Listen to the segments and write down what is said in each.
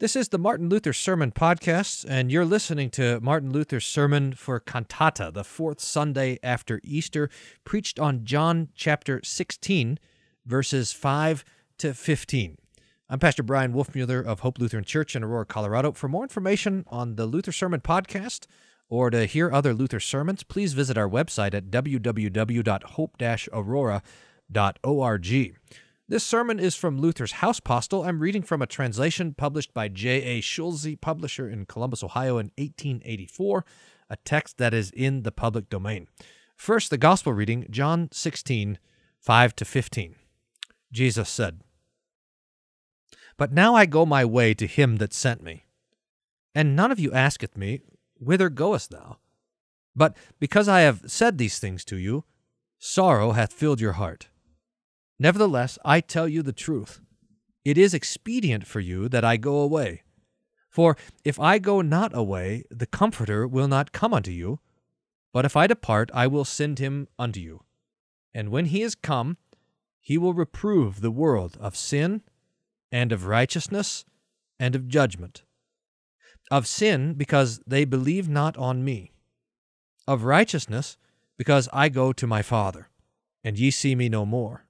This is the Martin Luther Sermon Podcast, and you're listening to Martin Luther's sermon for Cantate, the fourth Sunday after Easter, preached on John chapter 16, verses 5 to 15. I'm Pastor Bryan Wolfmueller of Hope Lutheran Church in Aurora, Colorado. For more information on the Luther Sermon Podcast or to hear other Luther sermons, please visit our website at www.hope-aurora.org. This sermon is from Luther's House Postil. I'm reading from a translation published by J.A. Schulze, publisher in Columbus, Ohio in 1884, a text that is in the public domain. First, the Gospel reading, John 16, 5 to 15. Jesus said, But now I go my way to him that sent me. And none of you asketh me, Whither goest thou? But because I have said these things to you, sorrow hath filled your heart. Nevertheless, I tell you the truth. It is expedient for you that I go away. For if I go not away, the Comforter will not come unto you. But if I depart, I will send him unto you. And when he is come, he will reprove the world of sin, and of righteousness, and of judgment. Of sin, because they believe not on me. Of righteousness, because I go to my Father, and ye see me no more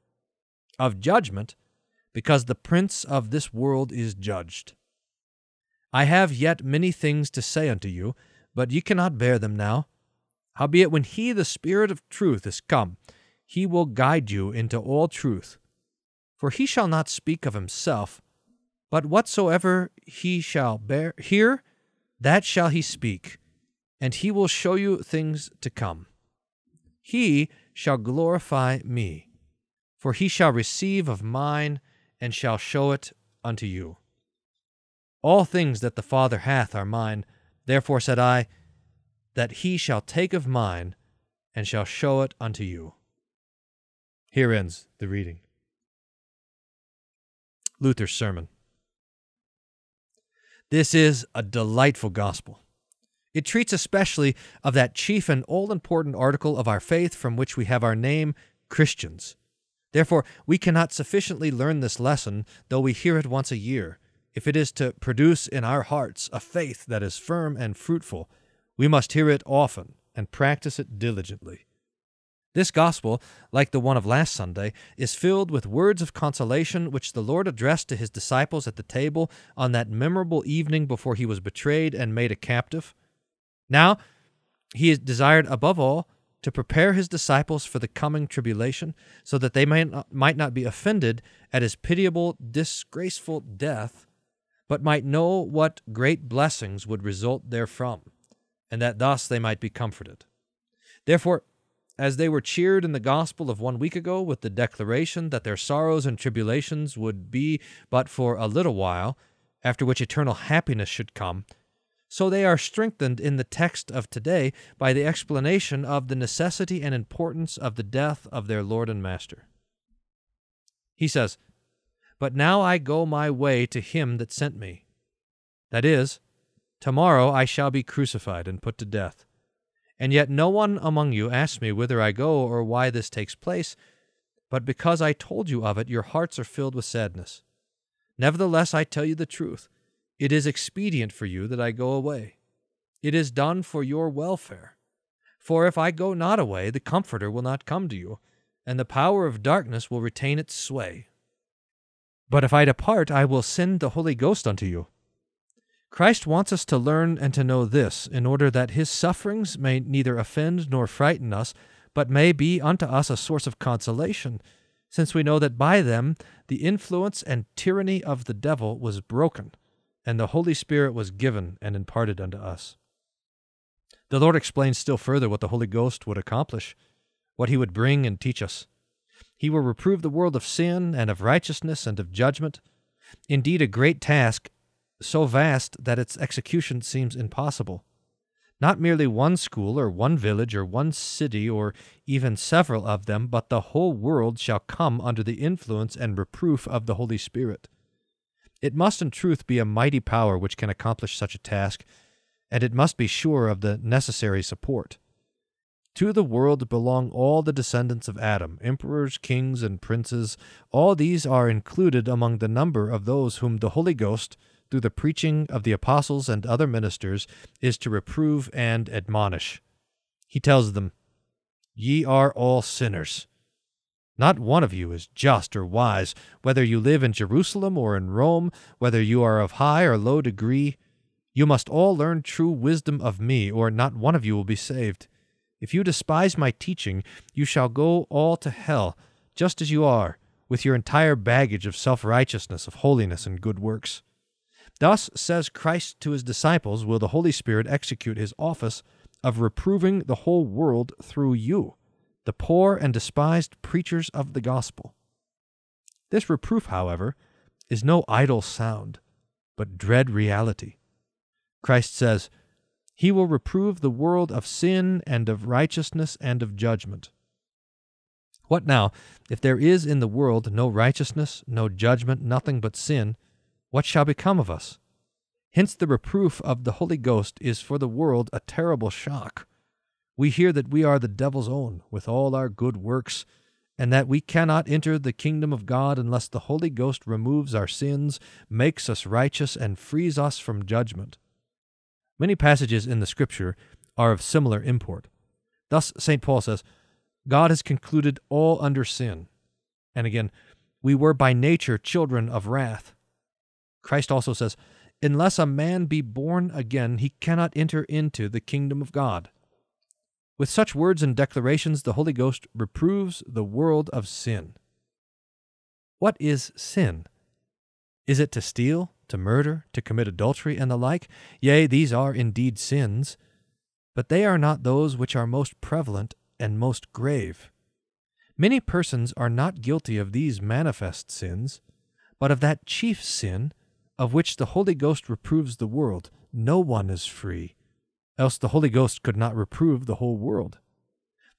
of judgment, because the prince of this world is judged. I have yet many things to say unto you, but ye cannot bear them now. Howbeit, when he, the Spirit of truth, is come, he will guide you into all truth. For he shall not speak of himself, but whatsoever he shall bear hear, that shall he speak, and he will show you things to come. He shall glorify me for he shall receive of mine, and shall show it unto you. All things that the Father hath are mine. Therefore said I, that he shall take of mine, and shall show it unto you. Here ends the reading. Luther's Sermon. This is a delightful gospel. It treats especially of that chief and all important article of our faith from which we have our name, Christians. Therefore, we cannot sufficiently learn this lesson, though we hear it once a year. If it is to produce in our hearts a faith that is firm and fruitful, we must hear it often and practice it diligently. This gospel, like the one of last Sunday, is filled with words of consolation which the Lord addressed to his disciples at the table on that memorable evening before he was betrayed and made a captive. Now, he is desired above all to prepare his disciples for the coming tribulation, so that they might not, might not be offended at his pitiable, disgraceful death, but might know what great blessings would result therefrom, and that thus they might be comforted. Therefore, as they were cheered in the gospel of one week ago with the declaration that their sorrows and tribulations would be but for a little while, after which eternal happiness should come, so they are strengthened in the text of today by the explanation of the necessity and importance of the death of their Lord and Master. He says, But now I go my way to him that sent me. That is, tomorrow I shall be crucified and put to death. And yet no one among you asks me whither I go or why this takes place, but because I told you of it, your hearts are filled with sadness. Nevertheless, I tell you the truth. It is expedient for you that I go away. It is done for your welfare. For if I go not away, the Comforter will not come to you, and the power of darkness will retain its sway. But if I depart, I will send the Holy Ghost unto you. Christ wants us to learn and to know this, in order that his sufferings may neither offend nor frighten us, but may be unto us a source of consolation, since we know that by them the influence and tyranny of the devil was broken and the Holy Spirit was given and imparted unto us. The Lord explains still further what the Holy Ghost would accomplish, what he would bring and teach us. He will reprove the world of sin and of righteousness and of judgment. Indeed, a great task, so vast that its execution seems impossible. Not merely one school or one village or one city or even several of them, but the whole world shall come under the influence and reproof of the Holy Spirit. It must in truth be a mighty power which can accomplish such a task, and it must be sure of the necessary support. To the world belong all the descendants of Adam, emperors, kings, and princes. All these are included among the number of those whom the Holy Ghost, through the preaching of the apostles and other ministers, is to reprove and admonish. He tells them, Ye are all sinners. Not one of you is just or wise, whether you live in Jerusalem or in Rome, whether you are of high or low degree. You must all learn true wisdom of me, or not one of you will be saved. If you despise my teaching, you shall go all to hell, just as you are, with your entire baggage of self righteousness, of holiness, and good works. Thus, says Christ to his disciples, will the Holy Spirit execute his office of reproving the whole world through you, the poor and despised preachers of the gospel. This reproof, however, is no idle sound, but dread reality. Christ says, He will reprove the world of sin and of righteousness and of judgment. What now, if there is in the world no righteousness, no judgment, nothing but sin, what shall become of us? Hence the reproof of the Holy Ghost is for the world a terrible shock. We hear that we are the devil's own, with all our good works, and that we cannot enter the kingdom of God unless the Holy Ghost removes our sins, makes us righteous, and frees us from judgment. Many passages in the Scripture are of similar import. Thus, St. Paul says, God has concluded all under sin. And again, we were by nature children of wrath. Christ also says, Unless a man be born again, he cannot enter into the kingdom of God. With such words and declarations, the Holy Ghost reproves the world of sin. What is sin? Is it to steal, to murder, to commit adultery, and the like? Yea, these are indeed sins, but they are not those which are most prevalent and most grave. Many persons are not guilty of these manifest sins, but of that chief sin of which the Holy Ghost reproves the world, no one is free, else the Holy Ghost could not reprove the whole world.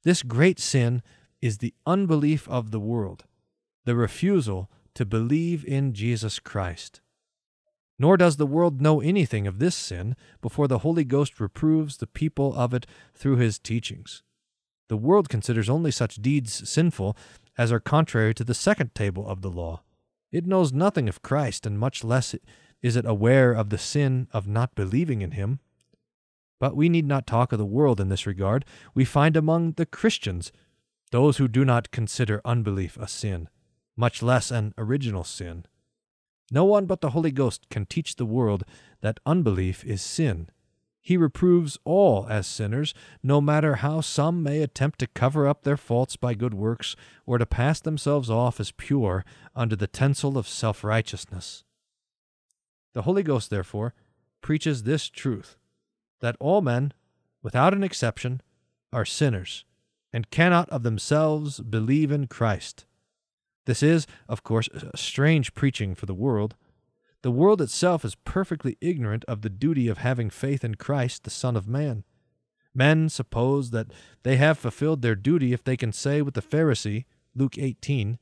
This great sin is the unbelief of the world, the refusal to believe in Jesus Christ. Nor does the world know anything of this sin before the Holy Ghost reproves the people of it through his teachings. The world considers only such deeds sinful as are contrary to the second table of the law it knows nothing of Christ, and much less is it aware of the sin of not believing in him. But we need not talk of the world in this regard. We find among the Christians those who do not consider unbelief a sin, much less an original sin. No one but the Holy Ghost can teach the world that unbelief is sin. He reproves all as sinners, no matter how some may attempt to cover up their faults by good works, or to pass themselves off as pure under the tinsel of self righteousness. The Holy Ghost, therefore, preaches this truth that all men, without an exception, are sinners, and cannot of themselves believe in Christ. This is, of course, strange preaching for the world the world itself is perfectly ignorant of the duty of having faith in Christ, the Son of Man. Men suppose that they have fulfilled their duty if they can say with the Pharisee, Luke 18,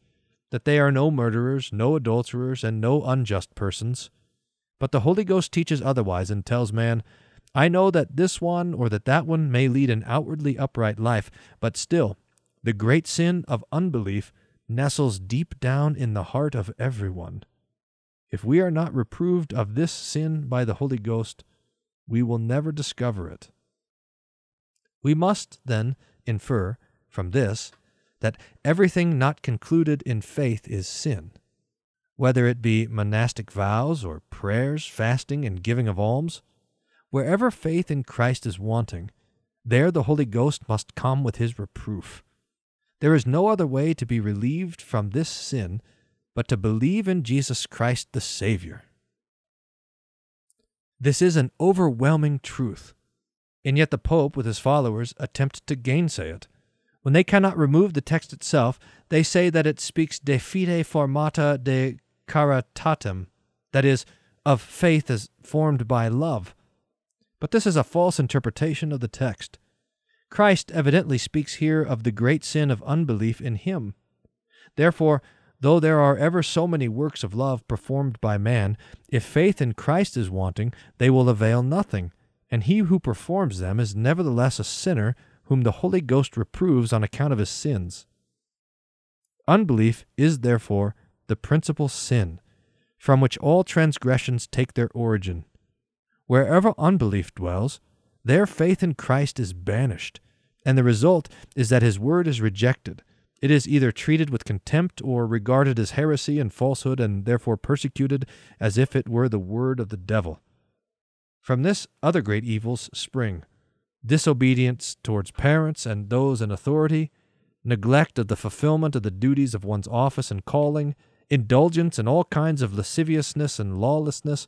that they are no murderers, no adulterers, and no unjust persons. But the Holy Ghost teaches otherwise and tells man, I know that this one or that that one may lead an outwardly upright life, but still, the great sin of unbelief nestles deep down in the heart of everyone. If we are not reproved of this sin by the Holy Ghost, we will never discover it. We must, then, infer from this that everything not concluded in faith is sin, whether it be monastic vows or prayers, fasting, and giving of alms. Wherever faith in Christ is wanting, there the Holy Ghost must come with his reproof. There is no other way to be relieved from this sin but to believe in Jesus Christ the Savior. This is an overwhelming truth, and yet the Pope with his followers attempt to gainsay it. When they cannot remove the text itself, they say that it speaks de fide formata de caritatem, that is, of faith as formed by love. But this is a false interpretation of the text. Christ evidently speaks here of the great sin of unbelief in him. Therefore, Though there are ever so many works of love performed by man, if faith in Christ is wanting, they will avail nothing, and he who performs them is nevertheless a sinner whom the Holy Ghost reproves on account of his sins. Unbelief is therefore the principal sin, from which all transgressions take their origin. Wherever unbelief dwells, their faith in Christ is banished, and the result is that his word is rejected. It is either treated with contempt or regarded as heresy and falsehood, and therefore persecuted as if it were the word of the devil. From this, other great evils spring disobedience towards parents and those in authority, neglect of the fulfillment of the duties of one's office and calling, indulgence in all kinds of lasciviousness and lawlessness,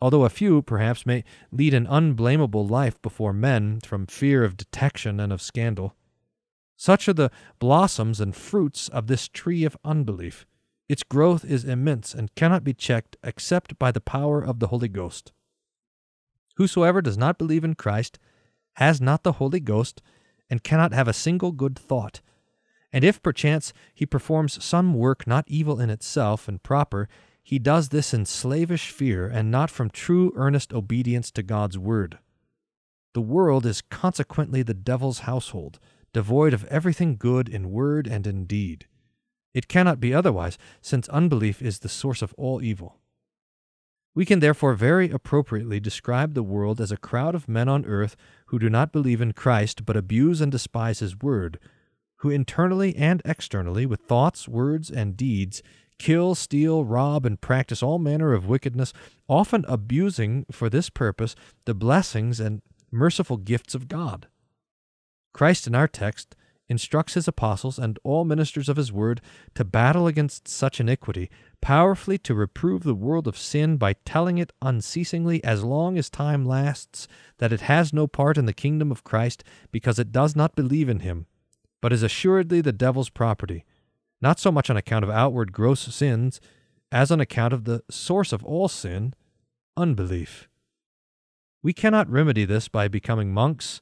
although a few, perhaps, may lead an unblameable life before men from fear of detection and of scandal. Such are the blossoms and fruits of this tree of unbelief. Its growth is immense and cannot be checked except by the power of the Holy Ghost. Whosoever does not believe in Christ has not the Holy Ghost and cannot have a single good thought. And if perchance he performs some work not evil in itself and proper, he does this in slavish fear and not from true earnest obedience to God's word. The world is consequently the devil's household, devoid of everything good in word and in deed. It cannot be otherwise, since unbelief is the source of all evil. We can therefore very appropriately describe the world as a crowd of men on earth who do not believe in Christ but abuse and despise his word, who internally and externally, with thoughts, words, and deeds, kill, steal, rob, and practice all manner of wickedness, often abusing for this purpose the blessings and merciful gifts of God. Christ in our text instructs his apostles and all ministers of his word to battle against such iniquity, powerfully to reprove the world of sin by telling it unceasingly as long as time lasts that it has no part in the kingdom of Christ because it does not believe in him, but is assuredly the devil's property, not so much on account of outward gross sins as on account of the source of all sin, unbelief. We cannot remedy this by becoming monks,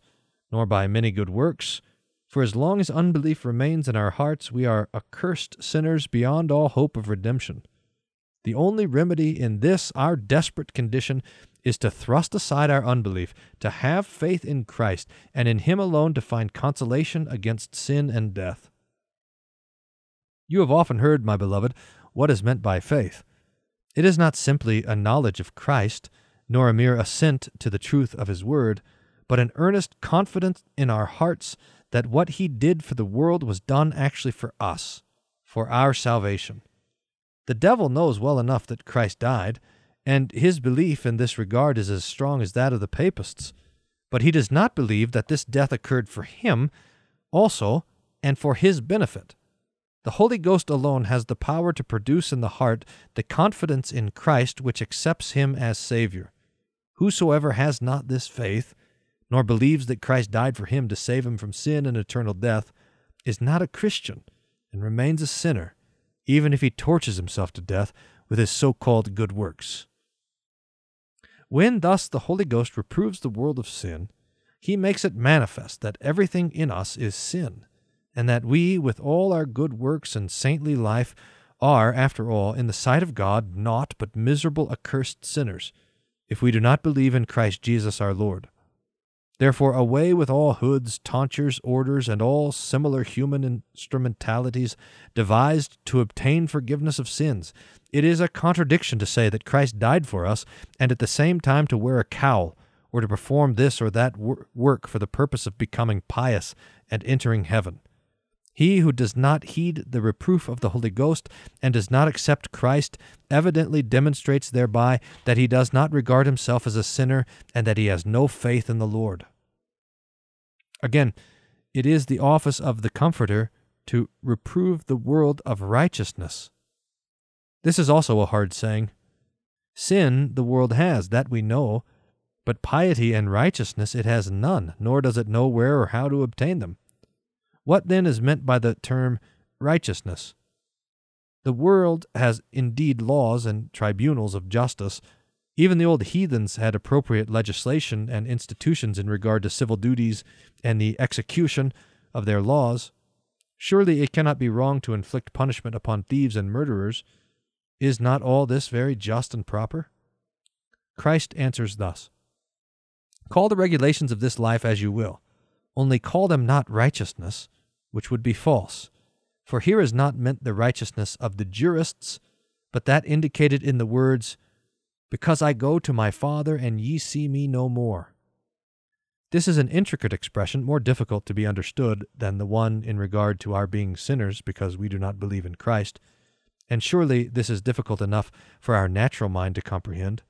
nor by many good works, for as long as unbelief remains in our hearts, we are accursed sinners beyond all hope of redemption. The only remedy in this, our desperate condition, is to thrust aside our unbelief, to have faith in Christ, and in Him alone to find consolation against sin and death. You have often heard, my beloved, what is meant by faith. It is not simply a knowledge of Christ, nor a mere assent to the truth of His Word, but an earnest confidence in our hearts that what he did for the world was done actually for us, for our salvation. The devil knows well enough that Christ died, and his belief in this regard is as strong as that of the papists. But he does not believe that this death occurred for him also and for his benefit. The Holy Ghost alone has the power to produce in the heart the confidence in Christ which accepts him as Savior. Whosoever has not this faith nor believes that Christ died for him to save him from sin and eternal death, is not a Christian and remains a sinner, even if he tortures himself to death with his so called good works. When thus the Holy Ghost reproves the world of sin, he makes it manifest that everything in us is sin, and that we, with all our good works and saintly life, are, after all, in the sight of God, naught but miserable, accursed sinners, if we do not believe in Christ Jesus our Lord. Therefore, away with all hoods, tonsures, orders, and all similar human instrumentalities devised to obtain forgiveness of sins. It is a contradiction to say that Christ died for us, and at the same time to wear a cowl, or to perform this or that wor- work for the purpose of becoming pious and entering heaven. He who does not heed the reproof of the Holy Ghost and does not accept Christ evidently demonstrates thereby that he does not regard himself as a sinner and that he has no faith in the Lord. Again, it is the office of the Comforter to reprove the world of righteousness. This is also a hard saying. Sin the world has, that we know, but piety and righteousness it has none, nor does it know where or how to obtain them. What then is meant by the term righteousness? The world has indeed laws and tribunals of justice. Even the old heathens had appropriate legislation and institutions in regard to civil duties and the execution of their laws. Surely it cannot be wrong to inflict punishment upon thieves and murderers. Is not all this very just and proper? Christ answers thus Call the regulations of this life as you will, only call them not righteousness, which would be false. For here is not meant the righteousness of the jurists, but that indicated in the words, Because I go to my Father, and ye see me no more. This is an intricate expression, more difficult to be understood than the one in regard to our being sinners because we do not believe in Christ, and surely this is difficult enough for our natural mind to comprehend.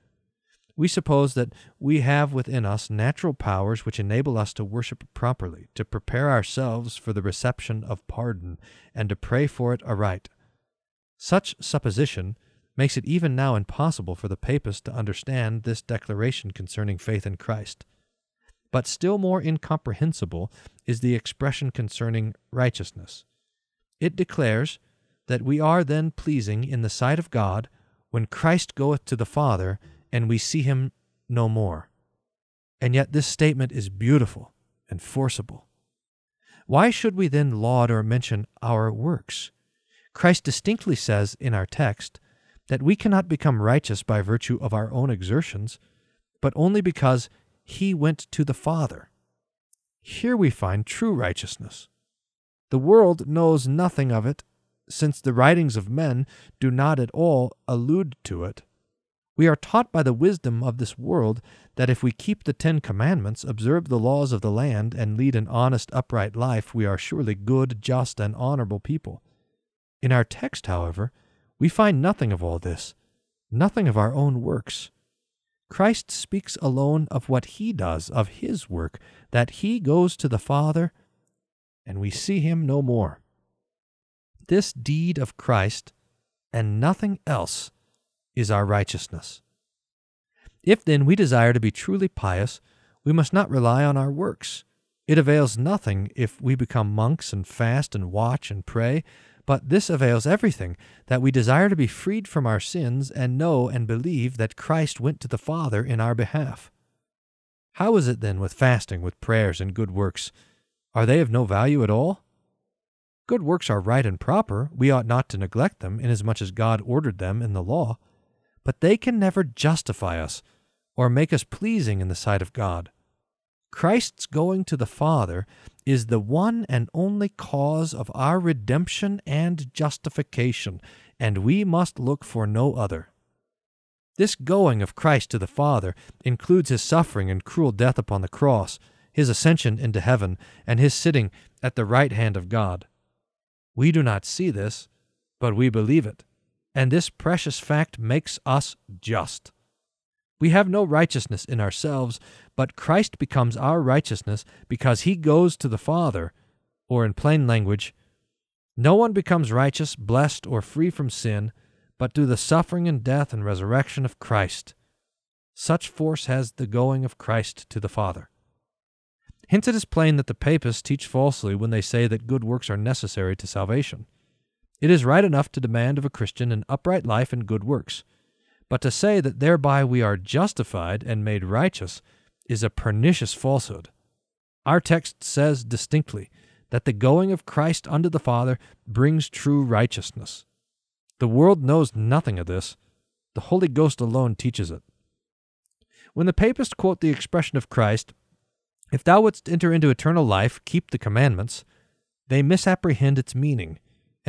We suppose that we have within us natural powers which enable us to worship properly, to prepare ourselves for the reception of pardon, and to pray for it aright. Such supposition makes it even now impossible for the papists to understand this declaration concerning faith in Christ. But still more incomprehensible is the expression concerning righteousness. It declares that we are then pleasing in the sight of God when Christ goeth to the Father and we see him no more. And yet this statement is beautiful and forcible. Why should we then laud or mention our works? Christ distinctly says in our text that we cannot become righteous by virtue of our own exertions, but only because he went to the Father. Here we find true righteousness. The world knows nothing of it, since the writings of men do not at all allude to it. We are taught by the wisdom of this world that if we keep the Ten Commandments, observe the laws of the land, and lead an honest, upright life, we are surely good, just, and honorable people. In our text, however, we find nothing of all this, nothing of our own works. Christ speaks alone of what he does, of his work, that he goes to the Father, and we see him no more. This deed of Christ, and nothing else, is our righteousness. If then we desire to be truly pious, we must not rely on our works. It avails nothing if we become monks and fast and watch and pray, but this avails everything, that we desire to be freed from our sins and know and believe that Christ went to the Father in our behalf. How is it then with fasting, with prayers, and good works? Are they of no value at all? Good works are right and proper, we ought not to neglect them, inasmuch as God ordered them in the law, but they can never justify us or make us pleasing in the sight of God. Christ's going to the Father is the one and only cause of our redemption and justification, and we must look for no other. This going of Christ to the Father includes his suffering and cruel death upon the cross, his ascension into heaven, and his sitting at the right hand of God. We do not see this, but we believe it, and this precious fact makes us just. We have no righteousness in ourselves, but Christ becomes our righteousness because he goes to the Father, or in plain language, no one becomes righteous, blessed, or free from sin but through the suffering and death and resurrection of Christ. Such force has the going of Christ to the Father. Hence it is plain that the papists teach falsely when they say that good works are necessary to salvation. It is right enough to demand of a Christian an upright life and good works. But to say that thereby we are justified and made righteous is a pernicious falsehood. Our text says distinctly that the going of Christ unto the Father brings true righteousness. The world knows nothing of this. The Holy Ghost alone teaches it. When the papists quote the expression of Christ, If thou wouldst enter into eternal life, keep the commandments, they misapprehend its meaning,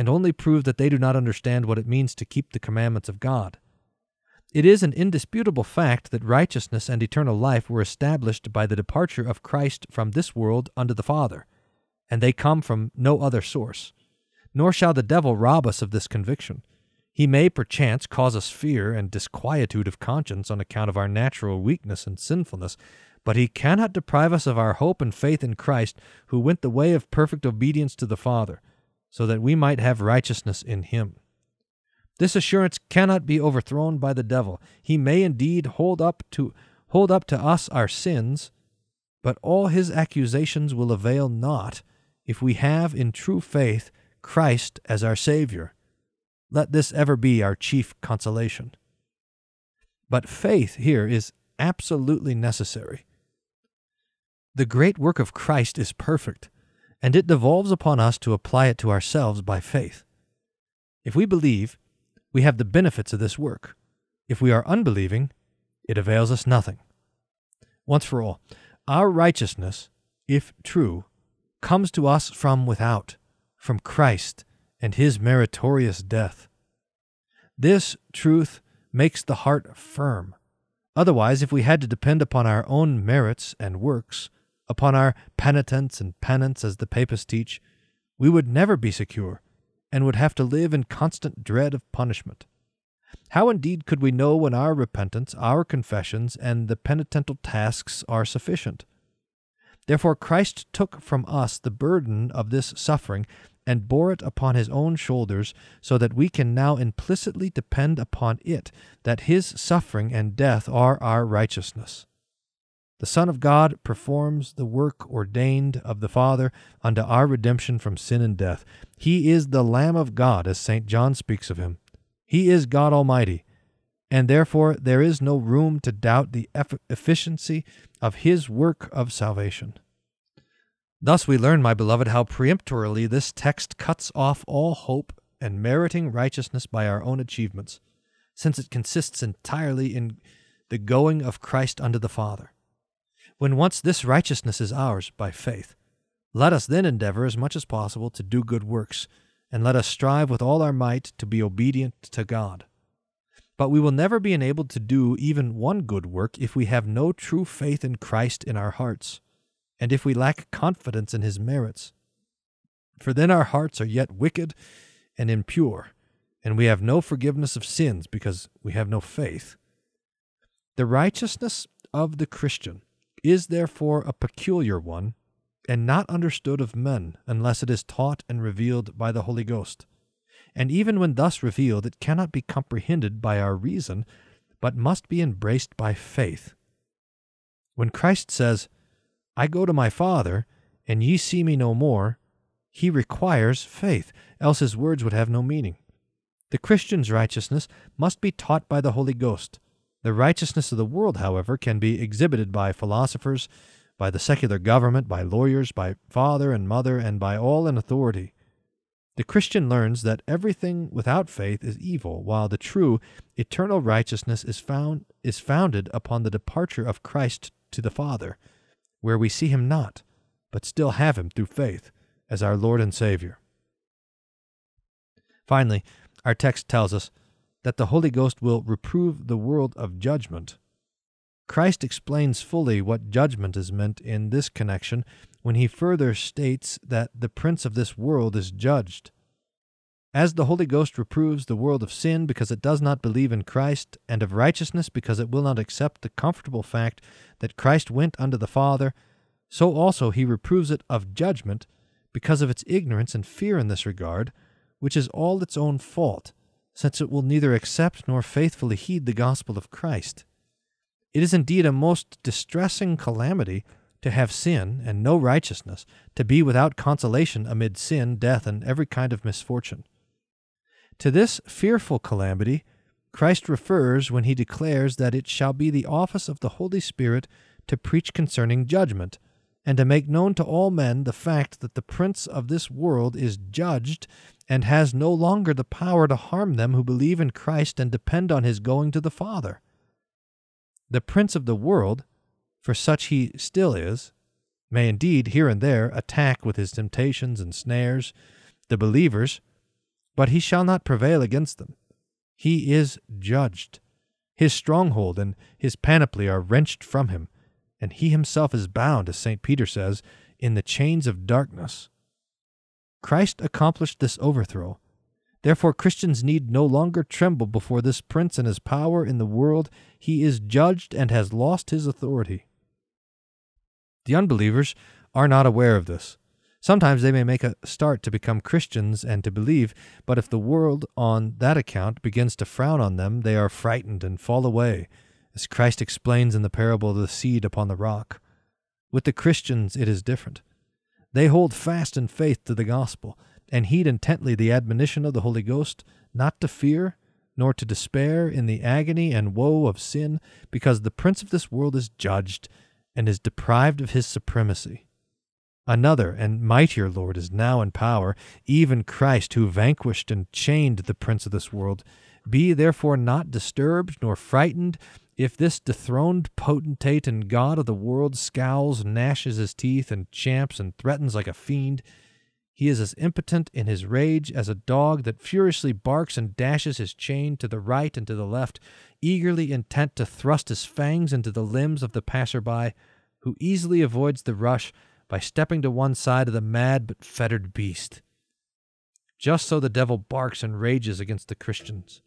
and only prove that they do not understand what it means to keep the commandments of God. It is an indisputable fact that righteousness and eternal life were established by the departure of Christ from this world unto the Father, and they come from no other source. Nor shall the devil rob us of this conviction. He may perchance cause us fear and disquietude of conscience on account of our natural weakness and sinfulness, but he cannot deprive us of our hope and faith in Christ, who went the way of perfect obedience to the Father, so that we might have righteousness in him. This assurance cannot be overthrown by the devil. He may indeed hold up to hold up to us our sins, but all his accusations will avail naught if we have in true faith Christ as our Savior. Let this ever be our chief consolation. But faith here is absolutely necessary. The great work of Christ is perfect, and it devolves upon us to apply it to ourselves by faith. If we believe, we have the benefits of this work. If we are unbelieving, it avails us nothing. Once for all, our righteousness, if true, comes to us from without, from Christ and his meritorious death. This truth makes the heart firm. Otherwise, if we had to depend upon our own merits and works, upon our penitence and penance, as the papists teach, we would never be secure, and would have to live in constant dread of punishment. How indeed could we know when our repentance, our confessions, and the penitential tasks are sufficient? Therefore Christ took from us the burden of this suffering and bore it upon his own shoulders, so that we can now implicitly depend upon it that his suffering and death are our righteousness. The Son of God performs the work ordained of the Father unto our redemption from sin and death. He is the Lamb of God, as St. John speaks of him. He is God Almighty, and therefore there is no room to doubt the efficiency of his work of salvation. Thus we learn, my beloved, how peremptorily this text cuts off all hope and meriting righteousness by our own achievements, since it consists entirely in the going of Christ unto the Father. When once this righteousness is ours by faith, let us then endeavor as much as possible to do good works, and let us strive with all our might to be obedient to God. But we will never be enabled to do even one good work if we have no true faith in Christ in our hearts and if we lack confidence in his merits. For then our hearts are yet wicked and impure, and we have no forgiveness of sins because we have no faith. The righteousness of the Christian is therefore a peculiar one, and not understood of men unless it is taught and revealed by the Holy Ghost. And even when thus revealed, it cannot be comprehended by our reason, but must be embraced by faith. When Christ says, I go to my Father, and ye see me no more, he requires faith, else his words would have no meaning. The Christian's righteousness must be taught by the Holy Ghost. The righteousness of the world, however, can be exhibited by philosophers, by the secular government, by lawyers, by father and mother, and by all in authority. The Christian learns that everything without faith is evil, while the true, eternal righteousness is found is founded upon the departure of Christ to the Father where we see him not, but still have him through faith as our Lord and Savior. Finally, our text tells us that the Holy Ghost will reprove the world of judgment. Christ explains fully what judgment is meant in this connection when he further states that the prince of this world is judged. As the Holy Ghost reproves the world of sin because it does not believe in Christ, and of righteousness because it will not accept the comfortable fact that Christ went unto the Father, so also he reproves it of judgment because of its ignorance and fear in this regard, which is all its own fault, since it will neither accept nor faithfully heed the gospel of Christ. It is indeed a most distressing calamity to have sin and no righteousness, to be without consolation amid sin, death, and every kind of misfortune. To this fearful calamity, Christ refers when he declares that it shall be the office of the Holy Spirit to preach concerning judgment, and to make known to all men the fact that the prince of this world is judged and has no longer the power to harm them who believe in Christ and depend on his going to the Father. The prince of the world, for such he still is, may indeed here and there attack with his temptations and snares the believers but he shall not prevail against them. He is judged. His stronghold and his panoply are wrenched from him, and he himself is bound, as St. Peter says, in the chains of darkness. Christ accomplished this overthrow. Therefore, Christians need no longer tremble before this prince and his power in the world. He is judged and has lost his authority. The unbelievers are not aware of this. Sometimes they may make a start to become Christians and to believe, but if the world on that account begins to frown on them, they are frightened and fall away, as Christ explains in the parable of the seed upon the rock. With the Christians it is different. They hold fast in faith to the gospel, and heed intently the admonition of the Holy Ghost, not to fear, nor to despair in the agony and woe of sin, because the prince of this world is judged, and is deprived of his supremacy. Another and mightier Lord is now in power, even Christ, who vanquished and chained the prince of this world. Be therefore not disturbed nor frightened if this dethroned potentate and God of the world scowls, gnashes his teeth, and champs and threatens like a fiend. He is as impotent in his rage as a dog that furiously barks and dashes his chain to the right and to the left, eagerly intent to thrust his fangs into the limbs of the passer-by, who easily avoids the rush by stepping to one side of the mad but fettered beast. Just so the devil barks and rages against the Christians.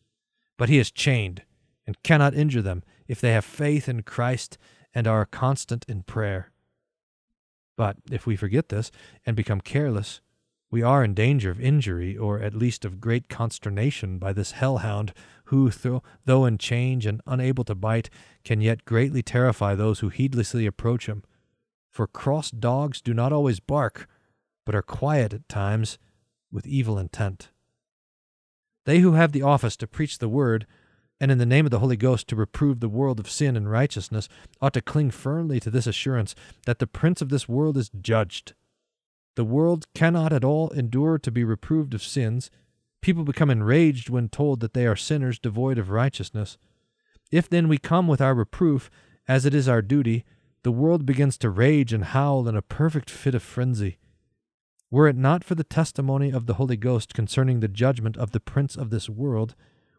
But he is chained and cannot injure them if they have faith in Christ and are constant in prayer. But if we forget this and become careless, we are in danger of injury, or at least of great consternation, by this hellhound, who, though in change and unable to bite, can yet greatly terrify those who heedlessly approach him. For cross dogs do not always bark, but are quiet at times with evil intent. They who have the office to preach the word, and in the name of the Holy Ghost to reprove the world of sin and righteousness, ought to cling firmly to this assurance that the prince of this world is judged the world cannot at all endure to be reproved of sins. People become enraged when told that they are sinners devoid of righteousness. If then we come with our reproof, as it is our duty, the world begins to rage and howl in a perfect fit of frenzy. Were it not for the testimony of the Holy Ghost concerning the judgment of the prince of this world,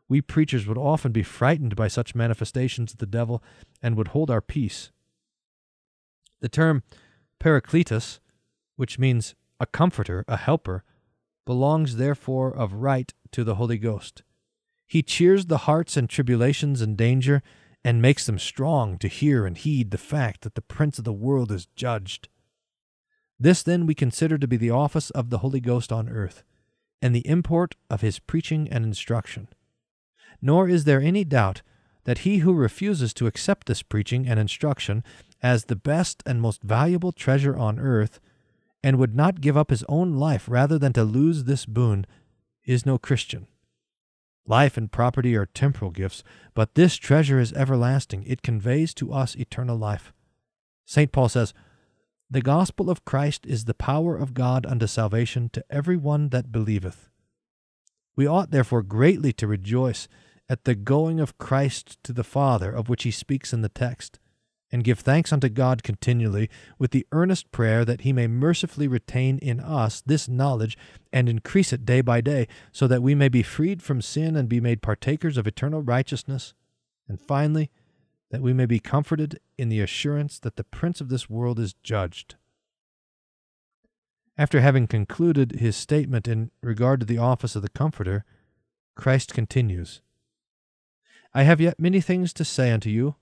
we preachers would often be frightened by such manifestations of the devil and would hold our peace. The term Paracletus which means a comforter, a helper, belongs therefore of right to the Holy Ghost. He cheers the hearts in tribulations and danger, and makes them strong to hear and heed the fact that the prince of the world is judged. This then we consider to be the office of the Holy Ghost on earth, and the import of his preaching and instruction. Nor is there any doubt that he who refuses to accept this preaching and instruction as the best and most valuable treasure on earth and would not give up his own life rather than to lose this boon, is no Christian. Life and property are temporal gifts, but this treasure is everlasting. It conveys to us eternal life. St. Paul says, The gospel of Christ is the power of God unto salvation to every one that believeth. We ought therefore greatly to rejoice at the going of Christ to the Father, of which he speaks in the text and give thanks unto God continually, with the earnest prayer that he may mercifully retain in us this knowledge and increase it day by day, so that we may be freed from sin and be made partakers of eternal righteousness. And finally, that we may be comforted in the assurance that the prince of this world is judged. After having concluded his statement in regard to the office of the Comforter, Christ continues I have yet many things to say unto you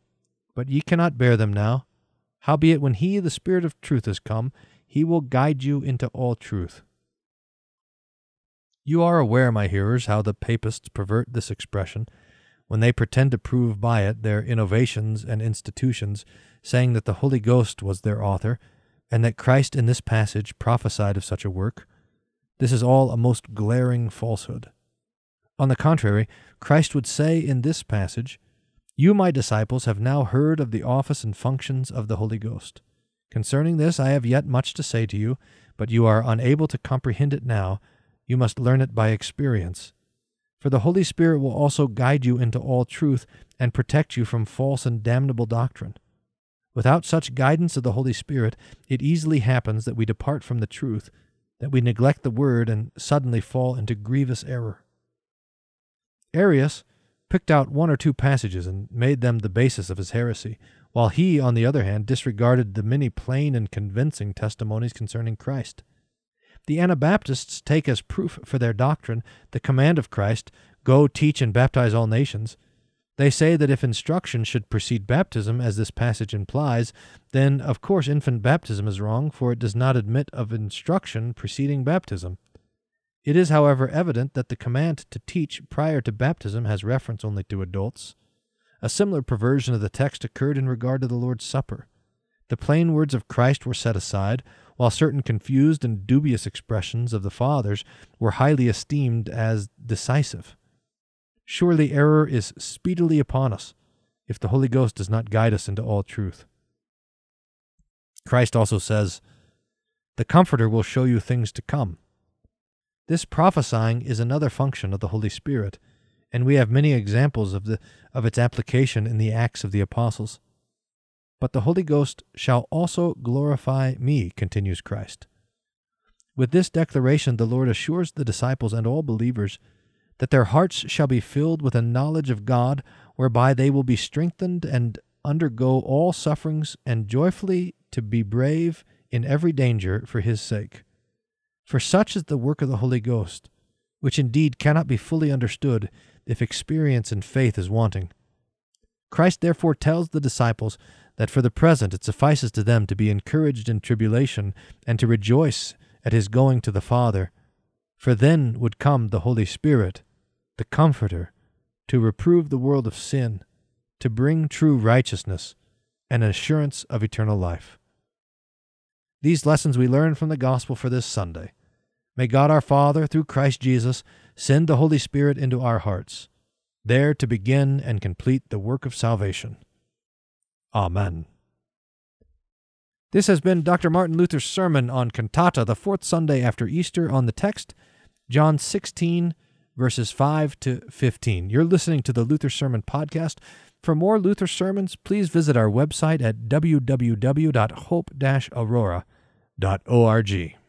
but ye cannot bear them now. Howbeit, when he, the Spirit of truth, is come, he will guide you into all truth. You are aware, my hearers, how the papists pervert this expression when they pretend to prove by it their innovations and institutions, saying that the Holy Ghost was their author, and that Christ in this passage prophesied of such a work. This is all a most glaring falsehood. On the contrary, Christ would say in this passage, you, my disciples, have now heard of the office and functions of the Holy Ghost. Concerning this, I have yet much to say to you, but you are unable to comprehend it now. You must learn it by experience. For the Holy Spirit will also guide you into all truth and protect you from false and damnable doctrine. Without such guidance of the Holy Spirit, it easily happens that we depart from the truth, that we neglect the word, and suddenly fall into grievous error. Arius, picked out one or two passages and made them the basis of his heresy, while he, on the other hand, disregarded the many plain and convincing testimonies concerning Christ. The Anabaptists take as proof for their doctrine the command of Christ, Go teach and baptize all nations. They say that if instruction should precede baptism, as this passage implies, then of course infant baptism is wrong, for it does not admit of instruction preceding baptism. It is, however, evident that the command to teach prior to baptism has reference only to adults. A similar perversion of the text occurred in regard to the Lord's Supper. The plain words of Christ were set aside, while certain confused and dubious expressions of the Fathers were highly esteemed as decisive. Surely error is speedily upon us if the Holy Ghost does not guide us into all truth. Christ also says, The Comforter will show you things to come. This prophesying is another function of the Holy Spirit, and we have many examples of, the, of its application in the Acts of the Apostles. But the Holy Ghost shall also glorify me, continues Christ. With this declaration, the Lord assures the disciples and all believers that their hearts shall be filled with a knowledge of God, whereby they will be strengthened and undergo all sufferings and joyfully to be brave in every danger for his sake. For such is the work of the Holy Ghost, which indeed cannot be fully understood if experience and faith is wanting. Christ therefore tells the disciples that for the present it suffices to them to be encouraged in tribulation and to rejoice at his going to the Father, for then would come the Holy Spirit, the Comforter, to reprove the world of sin, to bring true righteousness and an assurance of eternal life. These lessons we learn from the gospel for this Sunday. May God our Father, through Christ Jesus, send the Holy Spirit into our hearts, there to begin and complete the work of salvation. Amen. This has been Dr. Martin Luther's sermon on Cantate, the fourth Sunday after Easter, on the text, John 16, verses 5 to 15. You're listening to the Luther Sermon Podcast. For more Luther sermons, please visit our website at www.hope-aurora.org.